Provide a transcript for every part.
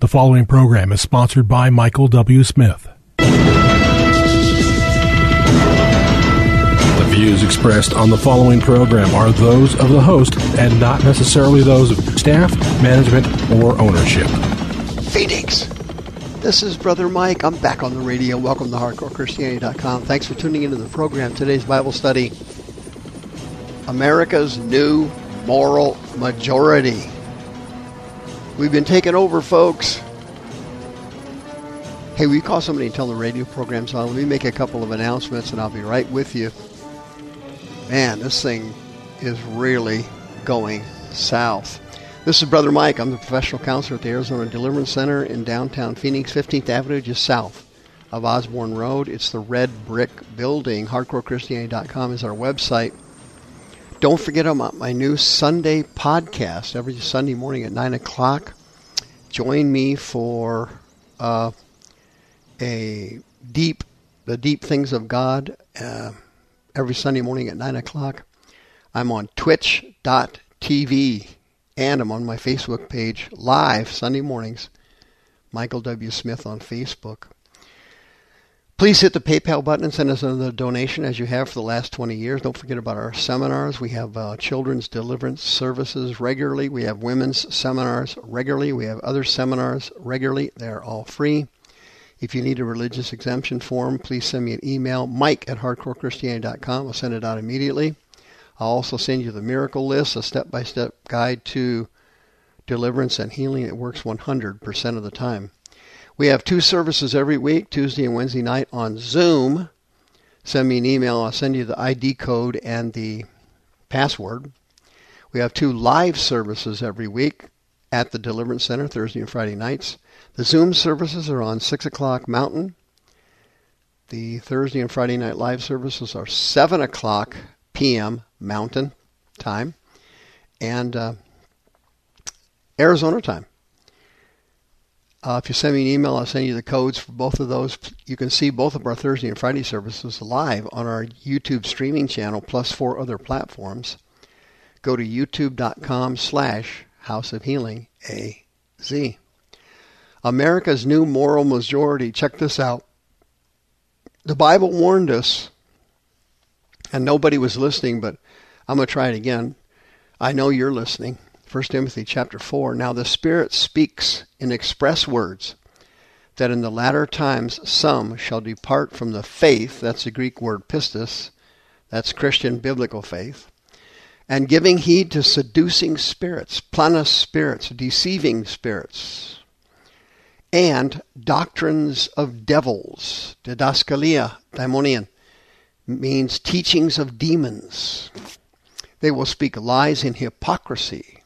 The following program is sponsored by Michael W. Smith. The views expressed on the following program are those of the host and not necessarily those of staff, management, or ownership. Phoenix. This is Brother Mike. I'm back on the radio. Welcome to HardcoreChristianity.com. Thanks for tuning into the program. Today's Bible study America's New Moral Majority. We've been taken over, folks. Hey, we call somebody and tell the radio program's on? Let me make a couple of announcements and I'll be right with you. Man, this thing is really going south. This is Brother Mike. I'm the professional counselor at the Arizona Deliverance Center in downtown Phoenix, 15th Avenue, just south of Osborn Road. It's the red brick building. HardcoreChristianity.com is our website. Don't forget about my new Sunday podcast every Sunday morning at 9 o'clock. Join me for uh, a deep, the deep things of God uh, every Sunday morning at 9 o'clock. I'm on twitch.tv and I'm on my Facebook page live Sunday mornings. Michael W. Smith on Facebook. Please hit the PayPal button and send us another donation as you have for the last 20 years. Don't forget about our seminars. We have uh, children's deliverance services regularly. We have women's seminars regularly. We have other seminars regularly. They're all free. If you need a religious exemption form, please send me an email, mike at hardcorechristianity.com. I'll send it out immediately. I'll also send you the miracle list, a step by step guide to deliverance and healing. It works 100% of the time. We have two services every week, Tuesday and Wednesday night on Zoom. Send me an email. I'll send you the ID code and the password. We have two live services every week at the Deliverance Center, Thursday and Friday nights. The Zoom services are on 6 o'clock Mountain. The Thursday and Friday night live services are 7 o'clock p.m. Mountain time and uh, Arizona time. Uh, if you send me an email, I'll send you the codes for both of those. You can see both of our Thursday and Friday services live on our YouTube streaming channel, plus four other platforms. Go to youtube.com slash House of Healing AZ. America's new moral majority. Check this out. The Bible warned us, and nobody was listening, but I'm going to try it again. I know you're listening. 1 Timothy chapter 4. Now the Spirit speaks in express words that in the latter times some shall depart from the faith, that's the Greek word pistis, that's Christian biblical faith, and giving heed to seducing spirits, planus spirits, deceiving spirits, and doctrines of devils, didaskalia, daimonian, means teachings of demons. They will speak lies in hypocrisy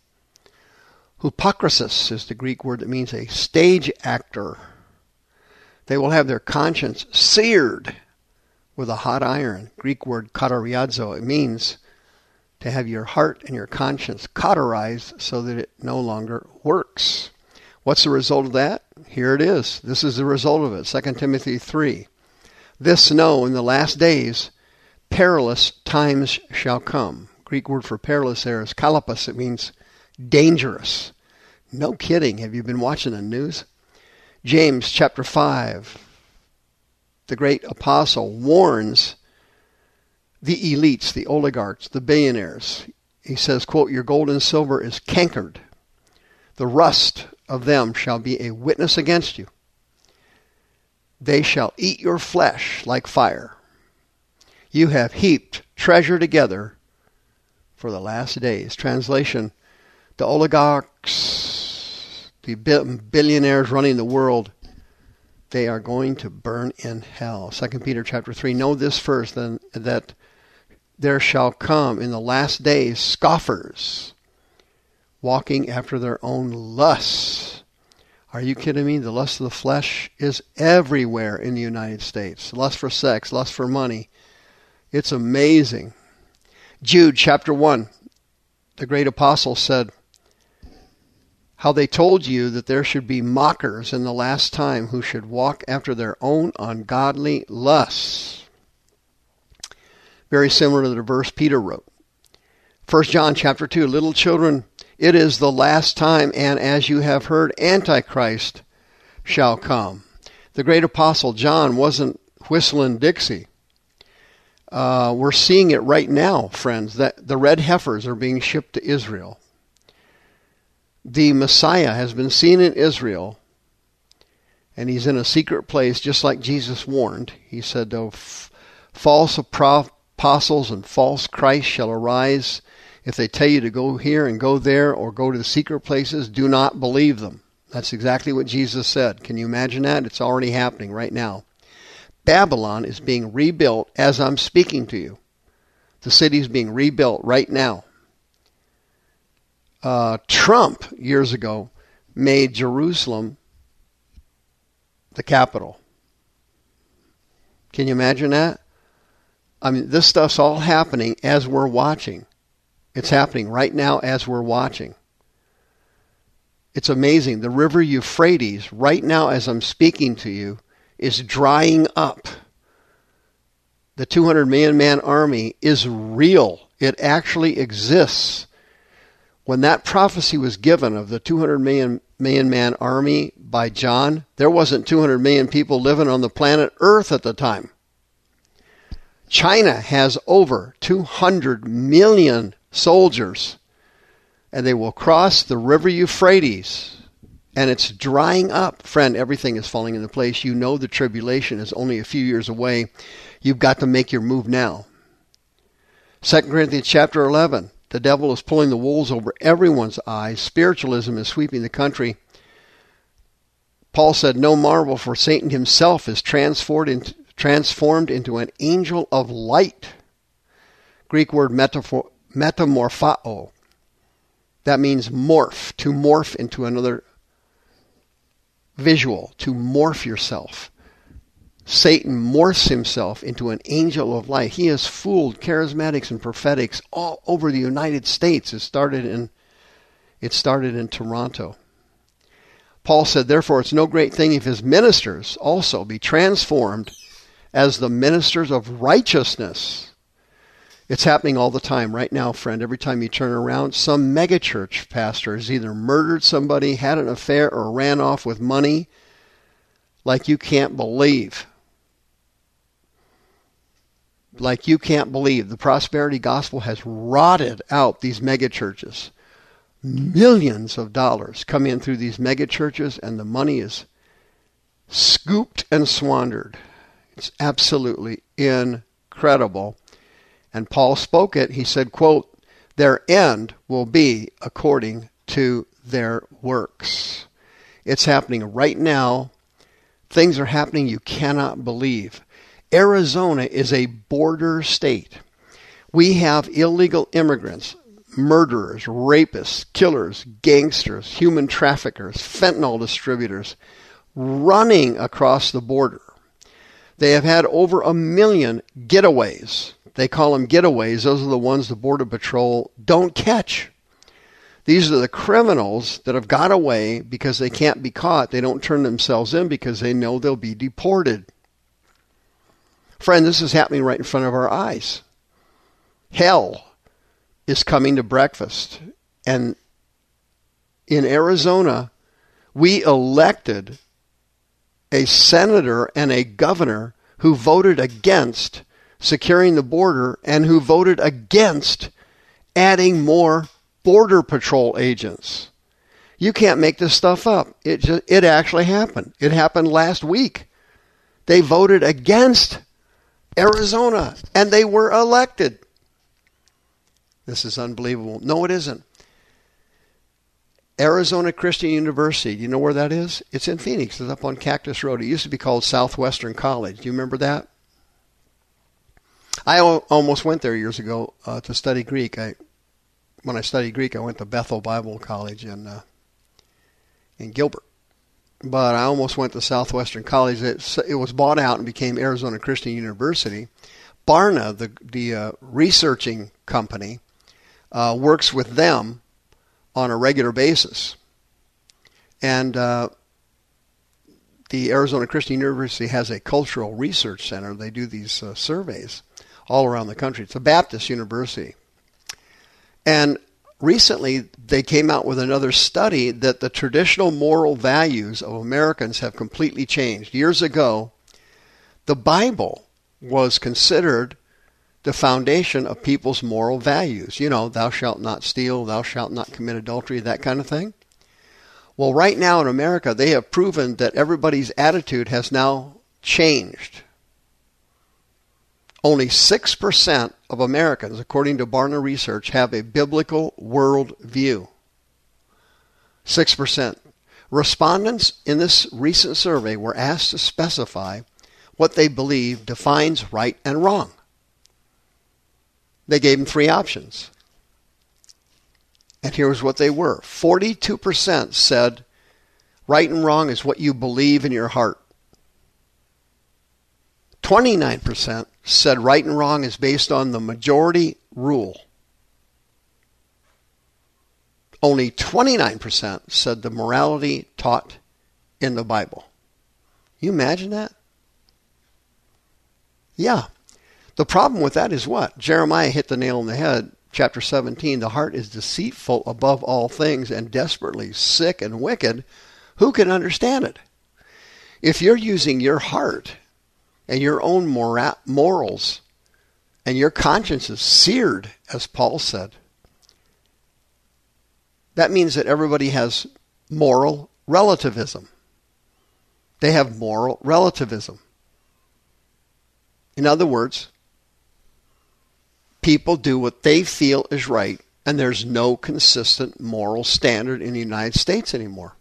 Hypocrisis is the Greek word that means a stage actor. They will have their conscience seared with a hot iron. Greek word katariazo. It means to have your heart and your conscience cauterized so that it no longer works. What's the result of that? Here it is. This is the result of it. 2 Timothy 3. This know in the last days perilous times shall come. Greek word for perilous there is kalapos. It means dangerous. No kidding. Have you been watching the news? James chapter 5, the great apostle warns the elites, the oligarchs, the billionaires. He says, quote, Your gold and silver is cankered. The rust of them shall be a witness against you. They shall eat your flesh like fire. You have heaped treasure together for the last days. Translation the oligarchs, the billionaires running the world, they are going to burn in hell. Second Peter chapter three. Know this first, then that there shall come in the last days scoffers, walking after their own lusts, Are you kidding me? The lust of the flesh is everywhere in the United States. Lust for sex, lust for money. It's amazing. Jude chapter 1, the great apostle said, How they told you that there should be mockers in the last time who should walk after their own ungodly lusts. Very similar to the verse Peter wrote. 1 John chapter 2, little children, it is the last time, and as you have heard, Antichrist shall come. The great apostle John wasn't whistling Dixie. Uh, we're seeing it right now, friends, that the red heifers are being shipped to Israel. The Messiah has been seen in Israel, and he's in a secret place, just like Jesus warned. He said, oh, false apostles and false Christ shall arise if they tell you to go here and go there or go to the secret places, do not believe them. That's exactly what Jesus said. Can you imagine that? It's already happening right now. Babylon is being rebuilt as I'm speaking to you. The city is being rebuilt right now. Uh, Trump, years ago, made Jerusalem the capital. Can you imagine that? I mean, this stuff's all happening as we're watching. It's happening right now as we're watching. It's amazing. The river Euphrates, right now as I'm speaking to you, is drying up. The 200 million man army is real. It actually exists. When that prophecy was given of the 200 million, million man army by John, there wasn't 200 million people living on the planet Earth at the time. China has over 200 million soldiers, and they will cross the river Euphrates, and it's drying up. Friend, everything is falling into place. You know the tribulation is only a few years away. You've got to make your move now. 2 Corinthians chapter 11. The devil is pulling the wolves over everyone's eyes. Spiritualism is sweeping the country. Paul said, No marvel, for Satan himself is transformed into, transformed into an angel of light. Greek word metaphor, metamorphao. That means morph, to morph into another visual, to morph yourself. Satan morphs himself into an angel of light. He has fooled charismatics and prophetics all over the United States. It started in it started in Toronto. Paul said, therefore, it's no great thing if his ministers also be transformed as the ministers of righteousness it's happening all the time right now, friend. Every time you turn around, some megachurch pastor has either murdered somebody, had an affair, or ran off with money like you can't believe. Like you can't believe. The prosperity gospel has rotted out these megachurches. Millions of dollars come in through these megachurches, and the money is scooped and squandered. It's absolutely incredible and Paul spoke it, he said, quote, their end will be according to their works. It's happening right now. Things are happening you cannot believe. Arizona is a border state. We have illegal immigrants, murderers, rapists, killers, gangsters, human traffickers, fentanyl distributors running across the border. They have had over a million getaways they call them getaways. Those are the ones the Border Patrol don't catch. These are the criminals that have got away because they can't be caught. They don't turn themselves in because they know they'll be deported. Friend, this is happening right in front of our eyes. Hell is coming to breakfast. And in Arizona, we elected a senator and a governor who voted against securing the border and who voted against adding more border patrol agents. You can't make this stuff up. It just, it actually happened. It happened last week. They voted against Arizona and they were elected. This is unbelievable. No, it isn't. Arizona Christian University, do you know where that is? It's in Phoenix. It's up on Cactus Road. It used to be called Southwestern College. Do you remember that? I almost went there years ago uh, to study Greek. I, when I studied Greek, I went to Bethel Bible College in uh, in Gilbert. But I almost went to Southwestern College. It, it was bought out and became Arizona Christian University. Barna, the the uh, researching company, uh, works with them on a regular basis, and uh, the Arizona Christian University has a cultural research center. They do these uh, surveys all around the country. It's a Baptist university, and recently they came out with another study that the traditional moral values of Americans have completely changed. Years ago, the Bible was considered the foundation of people's moral values. You know, thou shalt not steal, thou shalt not commit adultery, that kind of thing. Well, right now in America, they have proven that everybody's attitude has now changed. Only 6% of Americans, according to Barna Research, have a biblical worldview. 6%. Respondents in this recent survey were asked to specify what they believe defines right and wrong. They gave them three options. And here's what they were 42% said right and wrong is what you believe in your heart. 29% said right and wrong is based on the majority rule. Only 29% said the morality taught in the Bible. You imagine that? Yeah. The problem with that is what? Jeremiah hit the nail on the head. Chapter 17 The heart is deceitful above all things and desperately sick and wicked. Who can understand it? If you're using your heart and your own mora- morals and your conscience is seared, as Paul said, that means that everybody has moral relativism. They have moral relativism. In other words, people do what they feel is right, and there's no consistent moral standard in the United States anymore.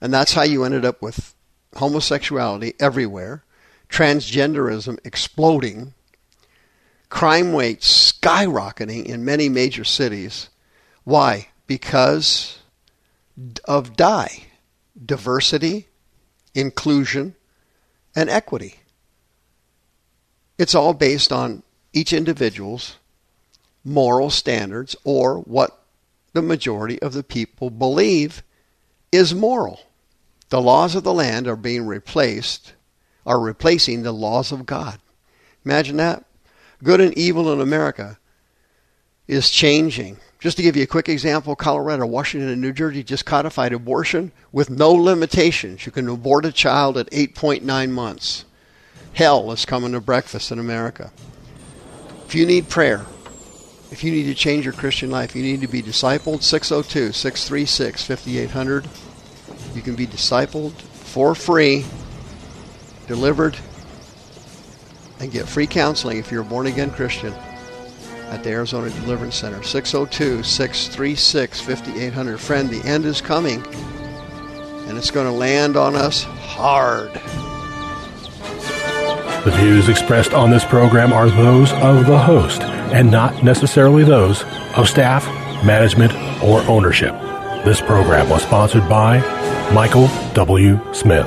And that's how you ended up with homosexuality everywhere, transgenderism exploding, crime rates skyrocketing in many major cities. Why? Because of DIE diversity, inclusion, and equity. It's all based on each individual's moral standards or what the majority of the people believe is moral. The laws of the land are being replaced, are replacing the laws of God. Imagine that. Good and evil in America is changing. Just to give you a quick example, Colorado, Washington, and New Jersey just codified abortion with no limitations. You can abort a child at 8.9 months. Hell is coming to breakfast in America. If you need prayer, if you need to change your Christian life, you need to be discipled. 602 636 5800. You can be discipled for free, delivered, and get free counseling if you're a born again Christian at the Arizona Deliverance Center. 602 636 5800. Friend, the end is coming, and it's going to land on us hard. The views expressed on this program are those of the host and not necessarily those of staff, management, or ownership. This program was sponsored by Michael W. Smith.